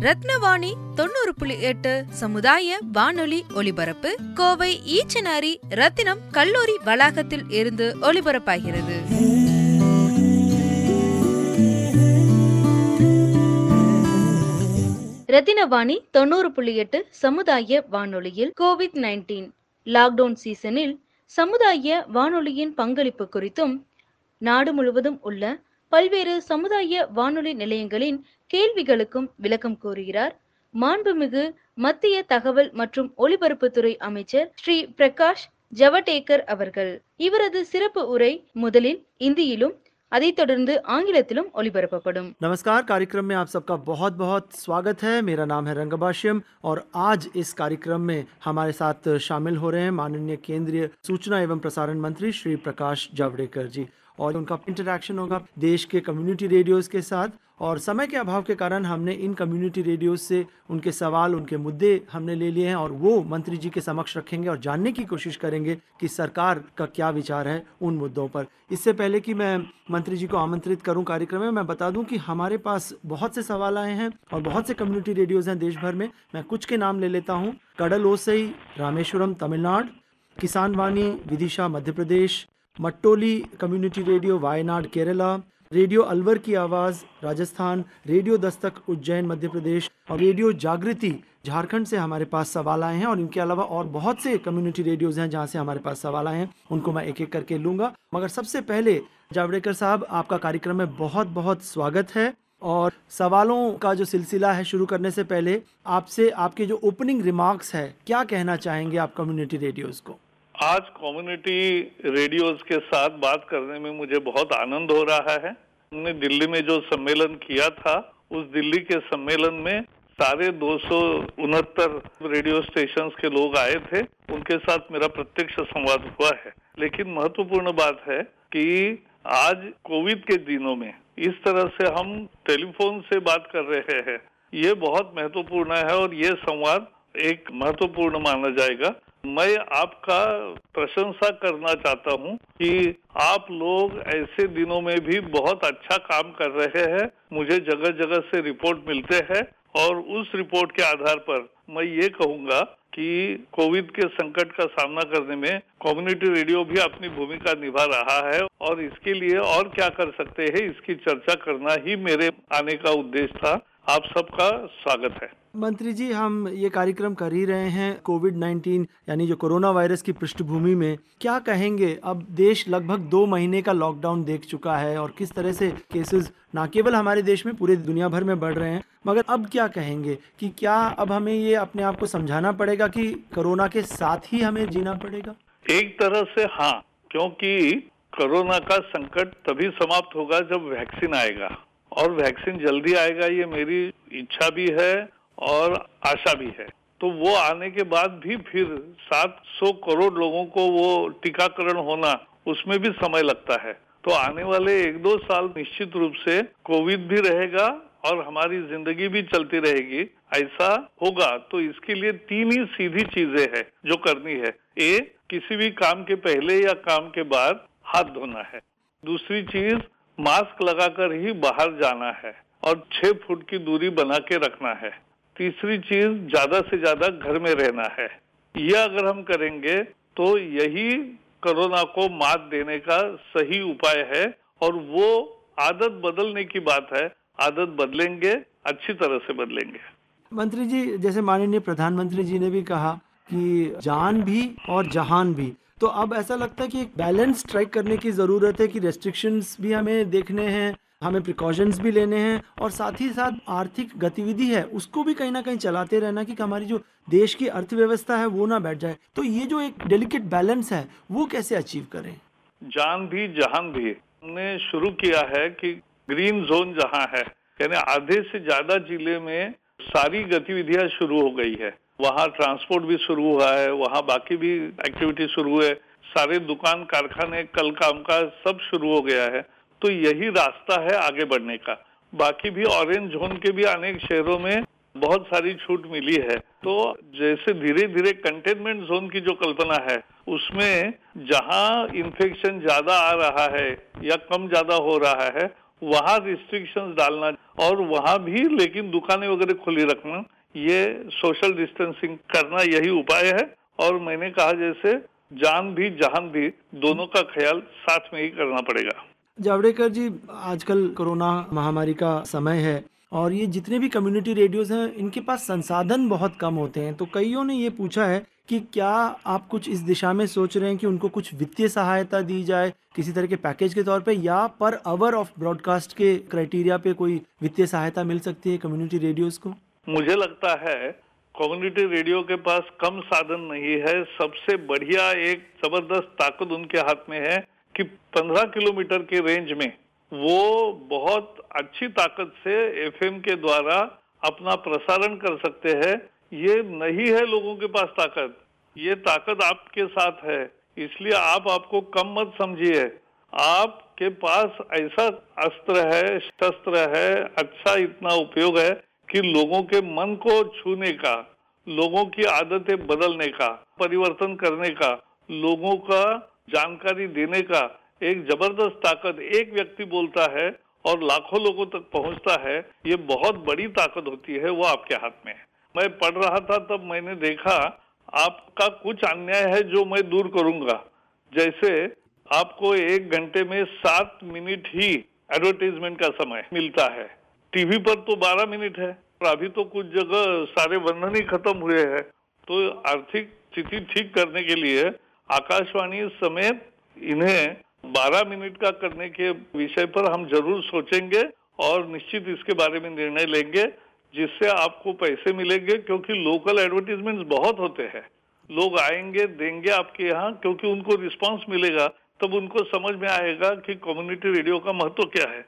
ரத்னவாணி தொண்ணூறு புள்ளி எட்டு சமுதாய வானொலி ஒலிபரப்பு கோவை ஈச்சனாரி ரத்தினம் கல்லூரி வளாகத்தில் இருந்து ஒலிபரப்பாகிறது. ரத்தினவாணி தொண்ணூறு புள்ளி எட்டு சமுதாய வானொலியில் கோவிட் நைன்டீன் லாக்டவுன் சீசனில் சமுதாய வானொலியின் பங்களிப்பு குறித்தும் நாடு முழுவதும் உள்ள பல்வேறு சமுதாய வானொலி நிலையங்களின் கேள்விகளுக்கும் விளக்கம் கூறுகிறார் மாண்புமிகு மத்திய தகவல் மற்றும் ஒலிபரப்புத்துறை அமைச்சர் ஸ்ரீ பிரகாஷ் ஜவடேகர் அவர்கள் இவரது சிறப்பு உரை முதலில் இந்தியிலும் அதைத் தொடர்ந்து ஆங்கிலத்திலும் ஒலிபரப்பப்படும் नमस्कार कार्यक्रम में आप सबका बहुत बहुत स्वागत है मेरा नाम है रंगभाष्यम और आज इस कार्यक्रम में हमारे साथ शामिल हो रहे हैं माननीय केंद्रीय सूचना एवं प्रसारण मंत्री श्री प्रकाश जावड़ेकर जी और उनका इंटरेक्शन होगा देश के कम्युनिटी रेडियोस के साथ। और समय के अभाव के कारण हमने इन कम्युनिटी रेडियोस से उनके सवाल, उनके मुद्दे हमने ले लिए हैं और वो मंत्री जी के समक्ष रखेंगे और जानने की कोशिश करेंगे कि सरकार का क्या विचार है उन मुद्दों पर। इससे पहले कि मैं मंत्री जी को आमंत्रित करूँ कार्यक्रम में, मैं बता दूँ कि हमारे पास बहुत से सवाल आए हैं और बहुत से कम्युनिटी रेडियोज हैं देश भर में। मैं कुछ के नाम ले लेता हूँ। Cuddle Osai, Rameswaram, Tamil Nadu, Kisan Vani, Vidisha, Madhya Pradesh Mattoli community radio, Wayanad, Kerala, radio Alwar की आवाज़, राजस्थान, रेडियो दस्तक, उज्जैन, मध्य प्रदेश और रेडियो जागृति, झारखंड से हमारे पास सवाल आए हैं और इनके अलावा और बहुत से कम्युनिटी रेडियोज हैं जहाँ से हमारे पास सवाल आए हैं। उनको मैं एक एक करके लूँगा। मगर सबसे पहले जावड़ेकर साहब, आपका कार्यक्रम में बहुत बहुत स्वागत है। और सवालों का जो सिलसिला है शुरू करने से पहले आपसे आपके जो ओपनिंग रिमार्क्स है, क्या कहना चाहेंगे आप कम्युनिटी रेडियोज को? आज कम्युनिटी रेडियोज के साथ बात करने में मुझे बहुत आनंद हो रहा है। हमने दिल्ली में जो सम्मेलन किया था, उस दिल्ली के सम्मेलन में सारे दो सौ उनहत्तर रेडियो स्टेशन के लोग आए थे। उनके साथ मेरा प्रत्यक्ष संवाद हुआ है। लेकिन महत्वपूर्ण बात है कि आज कोविड के दिनों में इस तरह से हम टेलीफोन से बात कर रहे हैं। ये बहुत महत्वपूर्ण है और ये संवाद एक महत्वपूर्ण माना जाएगा। मैं आपका प्रशंसा करना चाहता हूँ कि आप लोग ऐसे दिनों में भी बहुत अच्छा काम कर रहे हैं। मुझे जगह जगह से रिपोर्ट मिलते हैं और उस रिपोर्ट के आधार पर मैं ये कहूँगा कि कोविड के संकट का सामना करने में कम्युनिटी रेडियो भी अपनी भूमिका निभा रहा है और इसके लिए और क्या कर सकते हैं, इसकी चर्चा करना ही मेरे आने का उद्देश्य था। आप सबका स्वागत है। मंत्री जी हम ये कार्यक्रम कर ही रहे हैं कोविड 19 यानी जो कोरोना वायरस की पृष्ठभूमि में। क्या कहेंगे अब देश लगभग दो महीने का लॉकडाउन देख चुका है और किस तरह से केसेस ना केवल हमारे देश में पूरे दुनिया भर में बढ़ रहे हैं मगर अब क्या कहेंगे कि क्या अब हमें ये अपने आप को समझाना पड़ेगा कि कोरोना के साथ ही हमें जीना पड़ेगा? एक तरह से हाँ क्योंकि कोरोना का संकट तभी समाप्त होगा जब वैक्सीन आएगा। और वैक्सीन जल्दी आएगा, ये मेरी इच्छा भी है और आशा भी है। तो वो आने के बाद भी फिर 700 करोड़ लोगों को वो टीकाकरण होना, उसमें भी समय लगता है। तो आने वाले एक दो साल निश्चित रूप से कोविड भी रहेगा और हमारी ज़िंदगी भी चलती रहेगी, ऐसा होगा। तो इसके लिए तीन ही सीधी चीज़ें हैं जो करनी है। ए, किसी भी काम के पहले या काम के बाद हाथ धोना है। दूसरी चीज़ मास्क लगाकर ही बाहर जाना है और छह फुट की दूरी बना के रखना है। तीसरी चीज़, ज़्यादा से ज़्यादा घर में रहना है। यह अगर हम करेंगे तो यही कोरोना को मात देने का सही उपाय है और वो आदत बदलने की बात है। आदत बदलेंगे, अच्छी तरह से बदलेंगे। मंत्री जी, जैसे माननीय प्रधानमंत्री जी ने भी कहा कि जान भी और जहान भी तो अब ऐसा लगता है कि एक बैलेंस स्ट्राइक करने की ज़रूरत है कि रेस्ट्रिक्शंस भी हमें देखने हैं, हमें प्रिकॉशंस भी लेने हैं और साथ ही साथ आर्थिक गतिविधि है, उसको भी कहीं ना कहीं चलाते रहना कि हमारी जो देश की अर्थव्यवस्था है वो ना बैठ जाए। तो ये जो एक डेलिकेट बैलेंस है, वो कैसे अचीव करें? जान भी जहान भी। हमने शुरू किया है कि ग्रीन जोन जहाँ है, यानी आधे से ज़्यादा ज़िले में सारी गतिविधियाँ शुरू हो गई है। वहाँ ट्रांसपोर्ट भी शुरू हुआ है, वहाँ बाकी भी एक्टिविटी शुरू है। सारे दुकान, कारखाने, कल काम का सब शुरू हो गया है। तो यही रास्ता है आगे बढ़ने का। बाकी भी ऑरेंज जोन के भी अनेक शहरों में बहुत सारी छूट मिली है। तो जैसे धीरे धीरे कंटेनमेंट जोन की जो कल्पना है, उसमें जहाँ इन्फेक्शन ज़्यादा आ रहा है या कम ज़्यादा हो रहा है, वहाँ रिस्ट्रिक्शंस डालना और वहाँ भी लेकिन दुकानें वगैरह खुली रखना ये सोशल डिस्टेंसिंग करना यही उपाय है। और मैंने कहा जैसे जान भी, जहान भी दोनों का ख्याल साथ में ही करना पड़ेगा। जावड़ेकर जी, आजकल कोरोना महामारी का समय है और ये जितने भी कम्युनिटी रेडियोज हैं, इनके पास संसाधन बहुत कम होते हैं। तो कईयों ने ये पूछा है कि क्या आप कुछ इस दिशा में सोच रहे हैं कि उनको कुछ वित्तीय सहायता दी जाए किसी तरह के पैकेज के तौर पे, या पर आवर ऑफ़ ब्रॉडकास्ट के क्राइटेरिया पे कोई वित्तीय सहायता मिल सकती है कम्युनिटी रेडियोज को? मुझे लगता है कम्युनिटी रेडियो के पास कम साधन नहीं है। सबसे बढ़िया एक ज़बरदस्त ताकत उनके हाथ में है कि 15 किलोमीटर के रेंज में वो बहुत अच्छी ताकत से एफएम के द्वारा अपना प्रसारण कर सकते हैं। ये नहीं है लोगों के पास ताकत। ये ताकत आपके साथ है। इसलिए आप आपको कम मत समझिए। आपके पास ऐसा अस्त्र है, शस्त्र है अच्छा इतना उपयोग है कि लोगों के मन को छूने का, लोगों की आदतें बदलने का, परिवर्तन करने का, लोगों का जानकारी देने का एक ज़बरदस्त ताकत एक व्यक्ति बोलता है और लाखों लोगों तक पहुँचता है, ये बहुत बड़ी ताकत होती है, वो आपके हाथ में है। मैं पढ़ रहा था, तब मैंने देखा आपका कुछ अन्याय है जो मैं दूर करूँगा। जैसे आपको एक घंटे में सात मिनट ही एडवर्टीजमेंट का समय मिलता है। टीवी पर तो बारह मिनट है और अभी तो कुछ जगह सारे बंधन ही खत्म हुए हैं। तो आर्थिक स्थिति ठीक करने के लिए आकाशवाणी समेत इन्हें 12 मिनट का करने के विषय पर हम ज़रूर सोचेंगे और निश्चित इसके बारे में निर्णय लेंगे, जिससे आपको पैसे मिलेंगे, क्योंकि लोकल एडवर्टीजमेंट बहुत होते हैं। लोग आएँगे, देंगे आपके यहाँ, क्योंकि उनको रिस्पांस मिलेगा, तब उनको समझ में आएगा कि कम्युनिटी रेडियो का महत्व क्या है।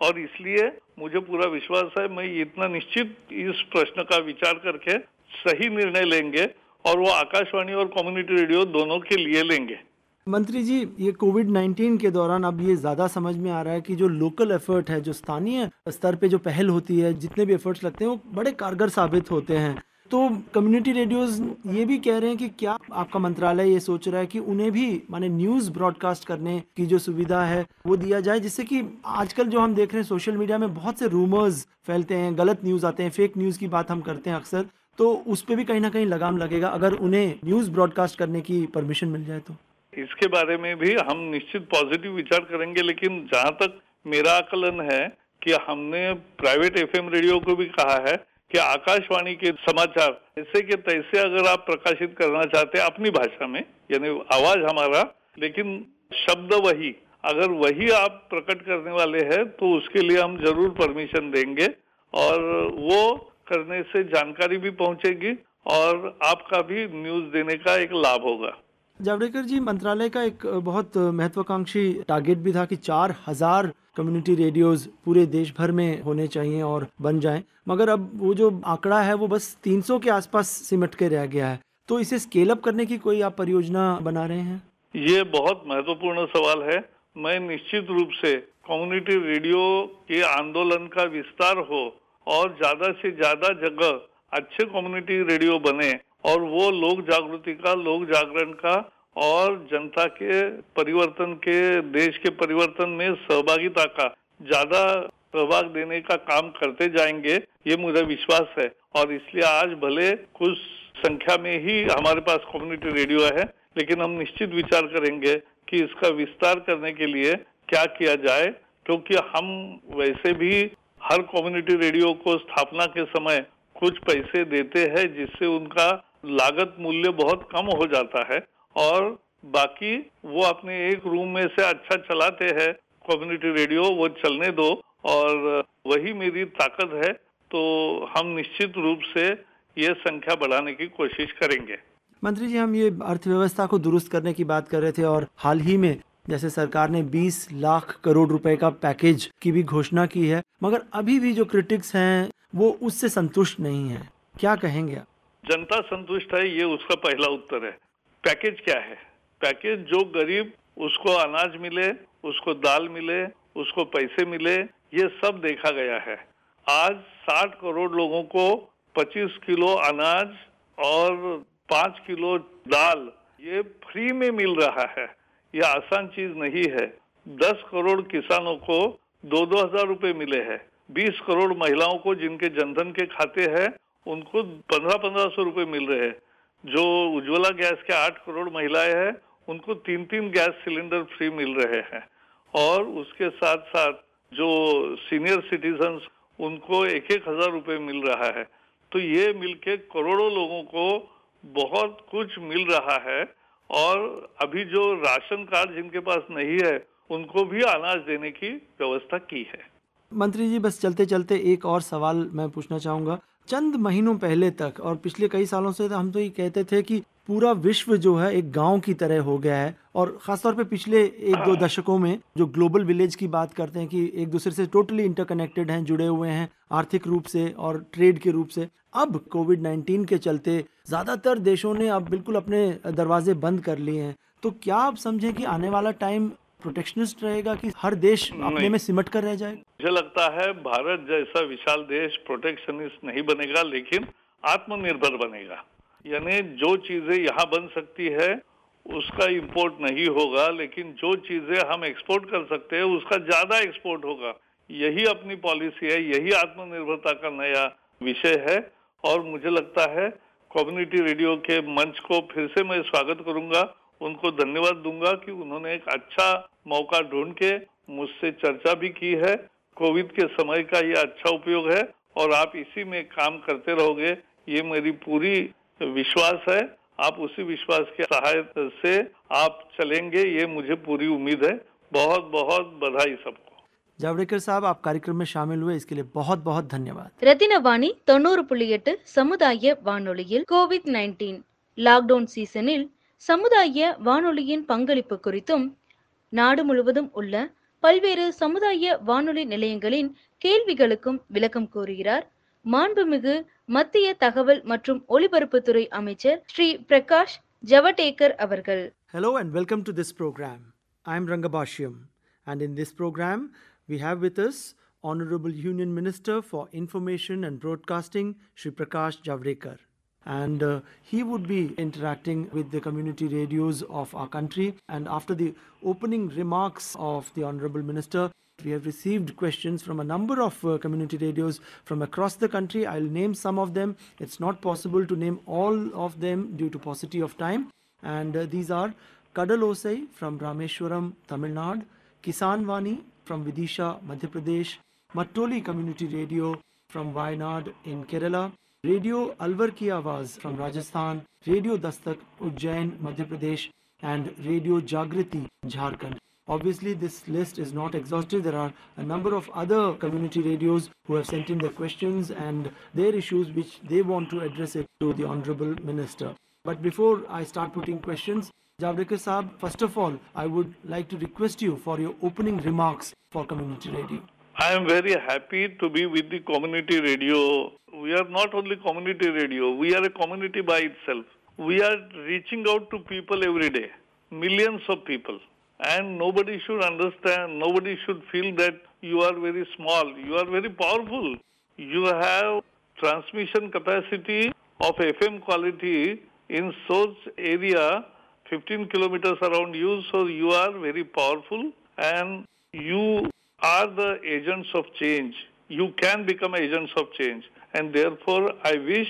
और इसलिए मुझे पूरा विश्वास है, मैं इतना निश्चित इस प्रश्न का विचार करके सही निर्णय लेंगे और वो आकाशवाणी और कम्युनिटी रेडियो दोनों के लिए लेंगे। मंत्री जी, ये कोविड 19 के दौरान अब ये ज़्यादा समझ में आ रहा है कि जो लोकल एफर्ट है, जो स्थानीय स्तर पे जो पहल होती है, जितने भी एफर्ट्स लगते हैं, वो बड़े कारगर साबित होते हैं। तो कम्युनिटी रेडियोज ये भी कह रहे हैं कि क्या आपका मंत्रालय ये सोच रहा है कि उन्हें भी माने न्यूज़ ब्रॉडकास्ट करने की जो सुविधा है, वो दिया जाए, जिससे कि आजकल जो हम देख रहे हैं सोशल मीडिया में बहुत से रूमर्स फैलते हैं, गलत न्यूज़ आते हैं फेक न्यूज़ की बात हम करते हैं अक्सर तो उस पर भी कहीं ना कहीं लगाम लगेगा अगर उन्हें न्यूज़ ब्रॉडकास्ट करने की परमिशन मिल जाए तो। इसके बारे में भी हम निश्चित पॉजिटिव विचार करेंगे, लेकिन जहाँ तक मेरा आकलन है कि हमने प्राइवेट एफएम रेडियो को भी कहा है कि आकाशवाणी के समाचार, ऐसे के तैसे अगर आप प्रकाशित करना चाहते हैं अपनी भाषा में, यानी आवाज़ हमारा, लेकिन शब्द वही, अगर वही आप प्रकट करने वाले हैं तो उसके लिए हम ज़रूर परमिशन देंगे और वो करने से जानकारी भी पहुंचेगी और आपका भी न्यूज़ देने का एक लाभ होगा। जावड़ेकर जी, मंत्रालय का एक बहुत महत्वाकांक्षी टारगेट भी था कि चार हज़ार कम्युनिटी रेडियोज पूरे देश भर में होने चाहिए और बन जाएँ। मगर अब वो जो आंकड़ा है, वो बस 300 के आसपास सिमट के रह गया है। तो इसे स्केल अप करने की कोई आप परियोजना बना रहे हैं? ये बहुत महत्वपूर्ण सवाल है। मैं निश्चित रूप से कम्युनिटी रेडियो के आंदोलन का विस्तार हो और ज़्यादा से ज़्यादा जगह अच्छे कम्युनिटी रेडियो बने और वो लोक जागृति का, लोक जागरण का और जनता के परिवर्तन के, देश के परिवर्तन में सहभागिता का ज़्यादा प्रभाग देने का काम करते जाएँगे, ये मुझे विश्वास है। और इसलिए आज भले कुछ संख्या में ही हमारे पास कम्युनिटी रेडियो है, लेकिन हम निश्चित विचार करेंगे कि इसका विस्तार करने के लिए क्या किया जाए, क्योंकि हम वैसे भी हर कम्युनिटी रेडियो को स्थापना के समय कुछ पैसे देते हैं, जिससे उनका लागत मूल्य बहुत कम हो जाता है। और बाकी वो अपने एक रूम में से अच्छा चलाते हैं कम्युनिटी रेडियो वो चलने दो और वही मेरी ताकत है तो हम निश्चित रूप से ये संख्या बढ़ाने की कोशिश करेंगे। मंत्री जी हम ये अर्थव्यवस्था को दुरुस्त करने की बात कर रहे थे और हाल ही में जैसे सरकार ने 20 लाख करोड़ रुपए का पैकेज की भी घोषणा की है मगर अभी भी जो क्रिटिक्स हैं वो उससे संतुष्ट नहीं है। क्या कहेंगे जनता संतुष्ट है ये उसका पहला उत्तर है। पैकेज क्या है? पैकेज जो गरीब, उसको अनाज मिले, उसको दाल मिले, उसको पैसे मिले, ये सब देखा गया है। आज 60 करोड़ लोगों को 25 किलो अनाज और 5 किलो दाल, ये फ्री में मिल रहा है। ये आसान चीज़ नहीं है। 10 करोड़ किसानों को दो दो हज़ार रुपए मिले हैं। 20 करोड़ महिलाओं को जिनके जनधन के खाते हैं, उनको पंद्रह पंद्रह सौ रुपए मिल रहे हैं। जो उज्ज्वला गैस के आठ करोड़ महिलाएँ हैं, उनको तीन तीन गैस सिलेंडर फ्री मिल रहे हैं। और उसके साथ साथ जो सीनियर सिटीजन उनको एक एक हज़ार रुपए मिल रहा है। तो ये मिलके करोड़ों लोगों को बहुत कुछ मिल रहा है। और अभी जो राशन कार्ड जिनके पास नहीं है, उनको भी अनाज देने की व्यवस्था की है। मंत्री जी, बस चलते चलते एक और सवाल मैं पूछना चाहूँगा। चंद महीनों पहले तक, और पिछले कई सालों से तो हम तो ये कहते थे कि पूरा विश्व जो है एक गाँव की तरह हो गया है। और खासतौर पे पिछले एक दो दशकों में जो ग्लोबल विलेज की बात करते हैं कि एक दूसरे से टोटली इंटरकनेक्टेड हैं, जुड़े हुए हैं आर्थिक रूप से और ट्रेड के रूप से। अब कोविड नाइन्टीन के चलते ज़्यादातर देशों ने अब बिल्कुल अपने दरवाजे बंद कर लिए हैं। तो क्या आप समझें कि आने वाला टाइम प्रोटेक्शनिस्ट रहेगा कि हर देश अपने में सिमट कर रह जाएगा। मुझे लगता है भारत जैसा विशाल देश प्रोटेक्शनिस्ट नहीं बनेगा लेकिन आत्मनिर्भर बनेगा। यानी जो चीज़ें यहाँ बन सकती है उसका इंपोर्ट नहीं होगा लेकिन जो चीज़ें हम एक्सपोर्ट कर सकते हैं उसका ज़्यादा एक्सपोर्ट होगा। यही अपनी पॉलिसी है यही आत्मनिर्भरता का नया विषय है। और मुझे लगता है कम्युनिटी रेडियो के मंच को फिर से मैं स्वागत करूँगा। उनको धन्यवाद दूंगा कि उन्होंने एक अच्छा मौका ढूंढ के मुझसे चर्चा भी की है कोविड के समय का ये अच्छा उपयोग है और आप इसी में काम करते रहोगे ये मेरी पूरी विश्वास है आप उसी विश्वास के सहायता से आप चलेंगे ये मुझे पूरी उम्मीद है बहुत बहुत बधाई सबको जावड़ेकर साहब आप कार्यक्रम में शामिल हुए इसके लिए बहुत बहुत धन्यवाद ரத்தினவாணி தொண்ணூறு புள்ளி எட்டு சமுதாய வானொலியில் கோவிட் நைன்டீன் லாக்டவுன் சீசனில் சமுதாய வானொலியின் பங்களிப்பு குறித்தும் நாடு முழுவதும் உள்ள பல்வேறு சமுதாய வானொலி நிலையங்களின் கேள்விகளுக்கும் விளக்கம் கூறுகிறார் மாண்புமிகு மத்திய தகவல் மற்றும் ஒலிபரப்புத்துறை அமைச்சர் ஸ்ரீ பிரகாஷ் ஜவடேகர் அவர்கள் hello and welcome to this program I am Rangabashyam and in this program we have with us Honorable union minister for information and Broadcasting, Shri Prakash Javrekar. And uh, he would be interacting with the community radios of our country. And after the opening remarks of the Honorable Minister, we have received questions from a number of uh, community radios from across the country. I'll name some of them. It's not possible to name all of them due to paucity of time. And uh, these are Kadalosai from Rameshwaram, Tamil Nadu, Kisan Vani from Vidisha, Madhya Pradesh, Mattoli Community Radio from Wayanad in Kerala, Radio Alwar Ki Awaz from Rajasthan, Radio Dastak, Ujjain, Madhya Pradesh, and Radio Jagriti, Jharkhand. Obviously, this list is not exhaustive. There are a number of other community radios who have sent in their questions and their issues which they want to address it to the Honorable Minister. But before I start putting questions, Javdekar Saab, first of all, I would like to request you for your opening remarks for community radio. I am very happy to be with the community radio. We are not only community radio, we are a community by itself. We are reaching out to people every day, millions of people. And nobody should understand, nobody should feel that you are very small. You are very powerful. You have transmission capacity of FM quality in such area 15 kilometers around you, so you are very powerful and you are the agents of change. You can become agents of change. And therefore, I wish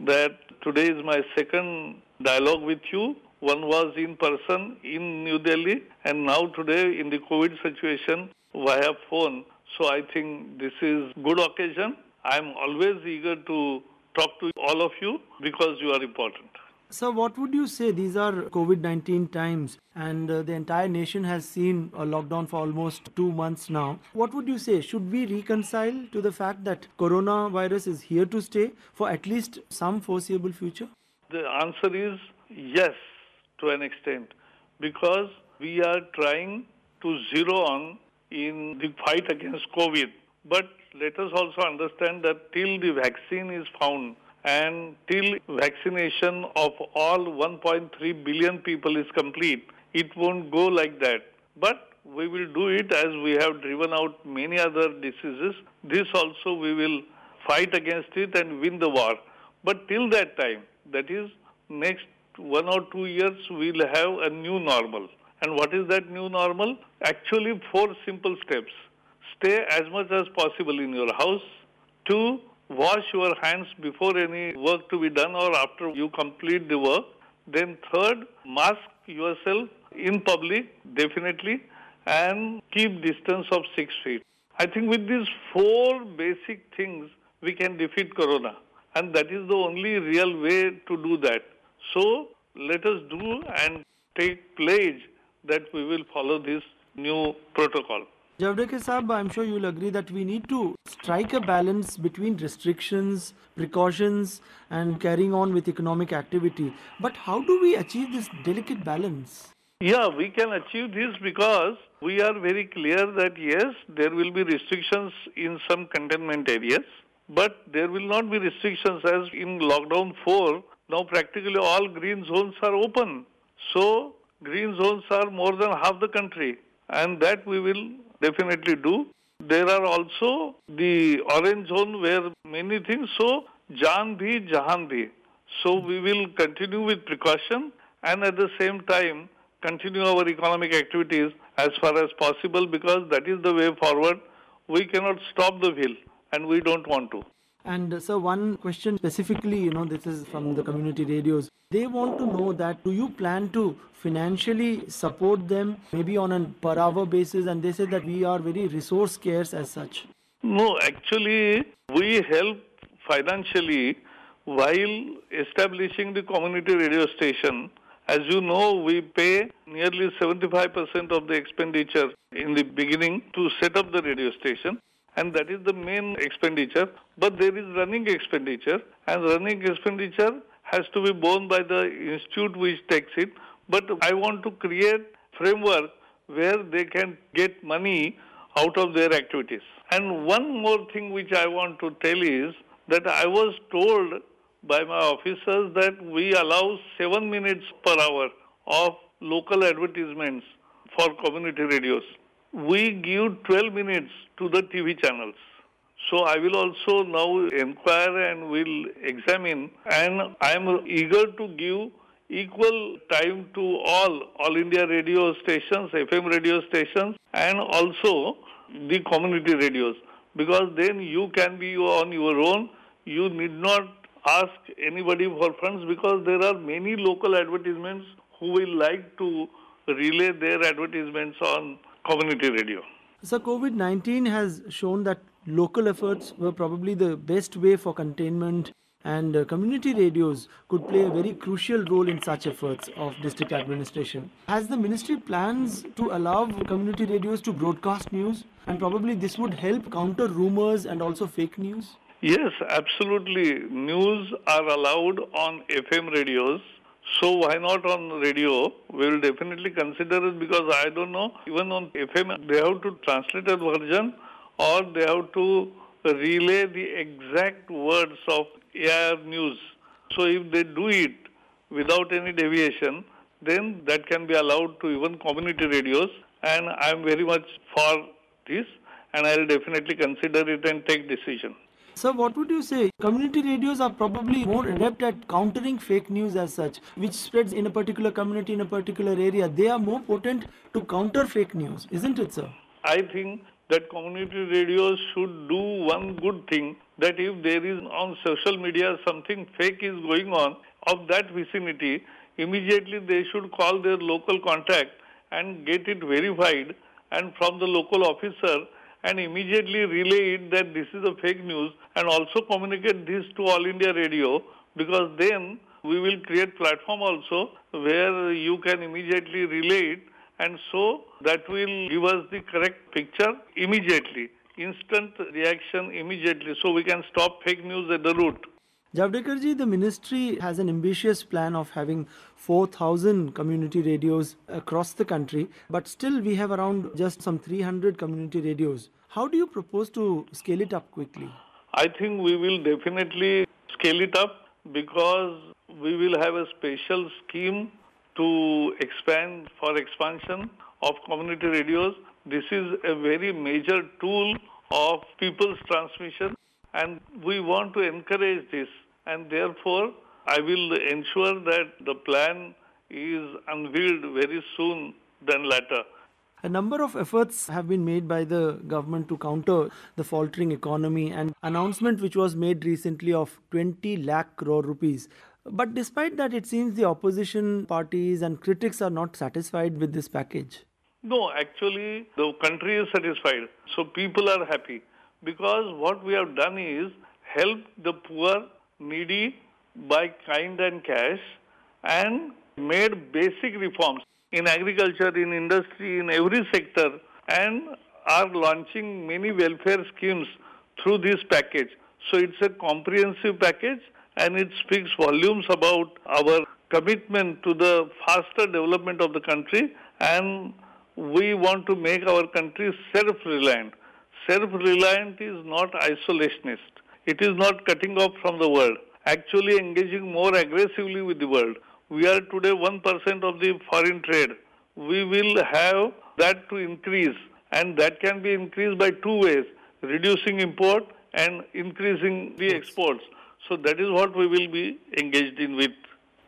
that today is my second dialogue with you. One was in person in New Delhi, and now today in the COVID situation via phone. So I think this is good occasion. I am always eager to talk to all of you because you are important. So, what would you say? These are COVID 19 times, and uh, the entire nation has seen a lockdown for almost two months now. What would you say? Should we reconcile to the fact that coronavirus is here to stay for at least some foreseeable future? The answer is yes, to an extent, because we are trying to zero on in the fight against COVID. But let us also understand that till the vaccine is found and till vaccination of all 1.3 billion people is complete, it won't go like that. But we will do it as we have driven out many other diseases. This also we will fight against it and win the war. But till that time, that is next one or two years, we'll have a new normal. And what is that new normal? Actually, four simple steps. Stay as much as possible in your house. Two, wash your hands before any work to be done or after you complete the work. Then third, mask yourself in public, definitely, and keep distance of six feet. I think with these four basic things, we can defeat corona. And that is the only real way to do that. So let us do and take pledge that we will follow this new protocol. Javdekar Saab, I'm sure you'll agree that we need to strike a balance between restrictions, precautions, and carrying on with economic activity. But how do we achieve this delicate balance? Yeah, we can achieve this because we are very clear that yes, there will be restrictions in some containment areas, but there will not be restrictions as in lockdown 4. Now practically all green zones are open. So green zones are more than half the country and that we will definitely do. There are also the orange zone where many things, so jaan bhi jahan bhi. So we will continue with precaution and at the same time continue our economic activities as far as possible because that is the way forward. We cannot stop the wheel and we don't want to. And uh, so one question specifically, you know, this is from the community radios. They want to know that do you plan to financially support them maybe on a per hour basis and they say that we are very resource scarce as such. No, actually, we help financially while establishing the community radio station. As you know, we pay nearly 75% of the expenditure in the beginning to set up the radio station. And that is the main expenditure. But there is running expenditure, and running expenditure has to be borne by the institute which takes it. But I want to create framework where they can get money out of their activities. And one more thing which I want to tell is that I was told by my officers that we allow seven minutes per hour of local advertisements for community radios. We give 12 minutes to the TV channels. So I will also now inquire and will examine and I am eager to give equal time to all all India radio stations, FM radio stations and also the community radios because then you can be on your own. You need not ask anybody for funds because there are many local advertisements who will like to relay their advertisements on community radio. So COVID 19 has shown that local efforts were probably the best way for containment and uh, community radios could play a very crucial role in such efforts of district administration. Has the ministry plans to allow community radios to broadcast news and probably this would help counter rumors and also fake news? Yes, absolutely. News are allowed on FM radios. So why not on radio? We will definitely consider it because I don't know. Even on FM, they have to translate a version or they have to relay the exact words of air news. So if they do it without any deviation, then that can be allowed to even community radios. And I am very much for this, and I will definitely consider it and take decision. So, what would you say? Community radios are probably more adept at countering fake news as such, which spreads in a particular community in a particular area. They are more potent to counter fake news, isn't it, sir? I think that community radios should do one good thing that if there is on social media something fake is going on of that vicinity, immediately they should call their local contact and get it verified and from the local officer and immediately relay it that this is a fake news and also communicate this to All India Radio because then we will create platform also where you can immediately relay it and so that will give us the correct picture immediately, instant reaction immediately so we can stop fake news at the root. Javdekar ji, the ministry has an ambitious plan of having 4,000 community radios across the country, but still we have around just some 300 community radios. How do you propose to scale it up quickly? I think we will definitely scale it up because we will have a special scheme to expand for expansion of community radios. This is a very major tool of people's transmission and we want to encourage this and therefore I will ensure that the plan is unveiled very soon than later. A number of efforts have been made by the government to counter the faltering economy and announcement which was made recently of 20 lakh crore rupees. But despite that it seems the opposition parties and critics are not satisfied with this package. No, actually the country is satisfied. So people are happy because what we have done is help the poor, needy by kind and cash and made basic reforms in agriculture, in industry, in every sector and are launching many welfare schemes through this package. So it's a comprehensive package and it speaks volumes about our commitment to the faster development of the country and we want to make our country self-reliant. Self-reliant is not isolationist. It is not cutting off from the world. Actually engaging more aggressively with the world. We are today 1% of the foreign trade. We will have that to increase and that can be increased by two ways. Reducing import and increasing the exports. So that is what we will be engaged in with.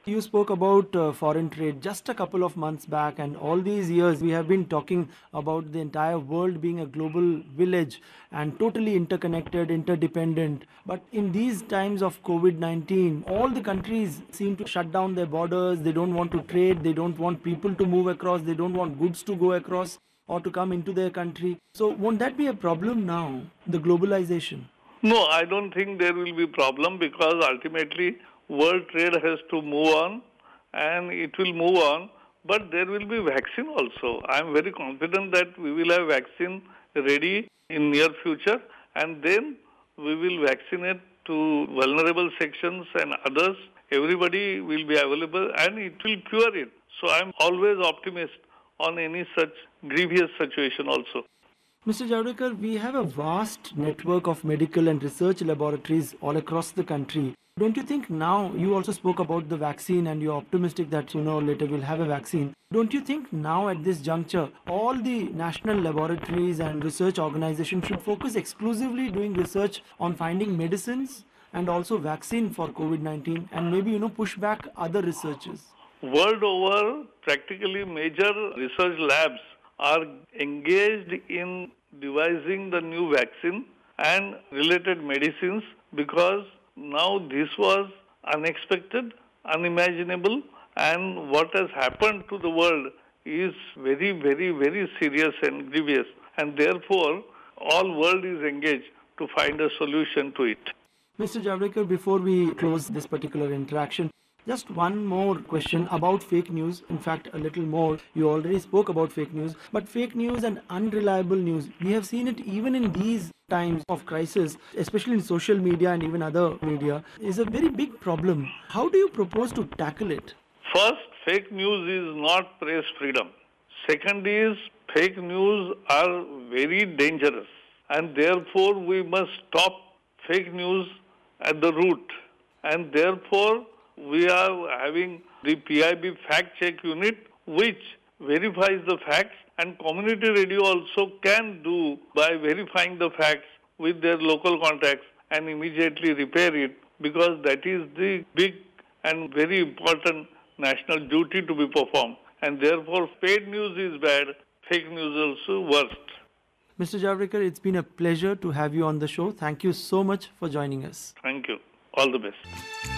You spoke about uh, foreign trade just a couple of months back, and all these years we have been talking about the entire world being a global village and totally interconnected, interdependent. But in these times of COVID 19, all the countries seem to shut down their borders. They don't want to trade, they don't want people to move across, they don't want goods to go across or to come into their country. So, won't that be a problem now, the globalization? No, I don't think there will be problem because ultimately world trade has to move on and it will move on. But there will be vaccine also. I am very confident that we will have vaccine ready in near future and then we will vaccinate to vulnerable sections and others. Everybody will be available and it will cure it. So I am always optimist on any such grievous situation also. Mr. Javadekar, we have a vast network of medical and research laboratories all across the country. Don't you think now, you also spoke about the vaccine and you're optimistic that sooner or later we'll have a vaccine. Don't you think now at this juncture, all the national laboratories and research organizations should focus exclusively doing research on finding medicines and also vaccine for COVID-19 and maybe, you know, push back other researchers? World over, practically major research labs are engaged in devising the new vaccine and related medicines because now this was unexpected, unimaginable and what has happened to the world is very, very, very serious and grievous and therefore all world is engaged to find a solution to it. Mr. Javadekar, before we close this particular interaction, just one more question about fake news. In fact, a little more. You already spoke about fake news, but fake news and unreliable news. We have seen it even in these times of crisis, especially in social media and even other media, is a very big problem. How do you propose to tackle it? First, fake news is not press freedom. Second is fake news are very dangerous and therefore we must stop fake news at the root and therefore we are having the PIB fact check unit which verifies the facts and community radio also can do by verifying the facts with their local contacts and immediately repair it because that is the big and very important national duty to be performed and therefore paid news is bad fake news also worst Mr. Javadekar, it's been a pleasure to have you on the show. Thank you so much for joining us. thank you all the best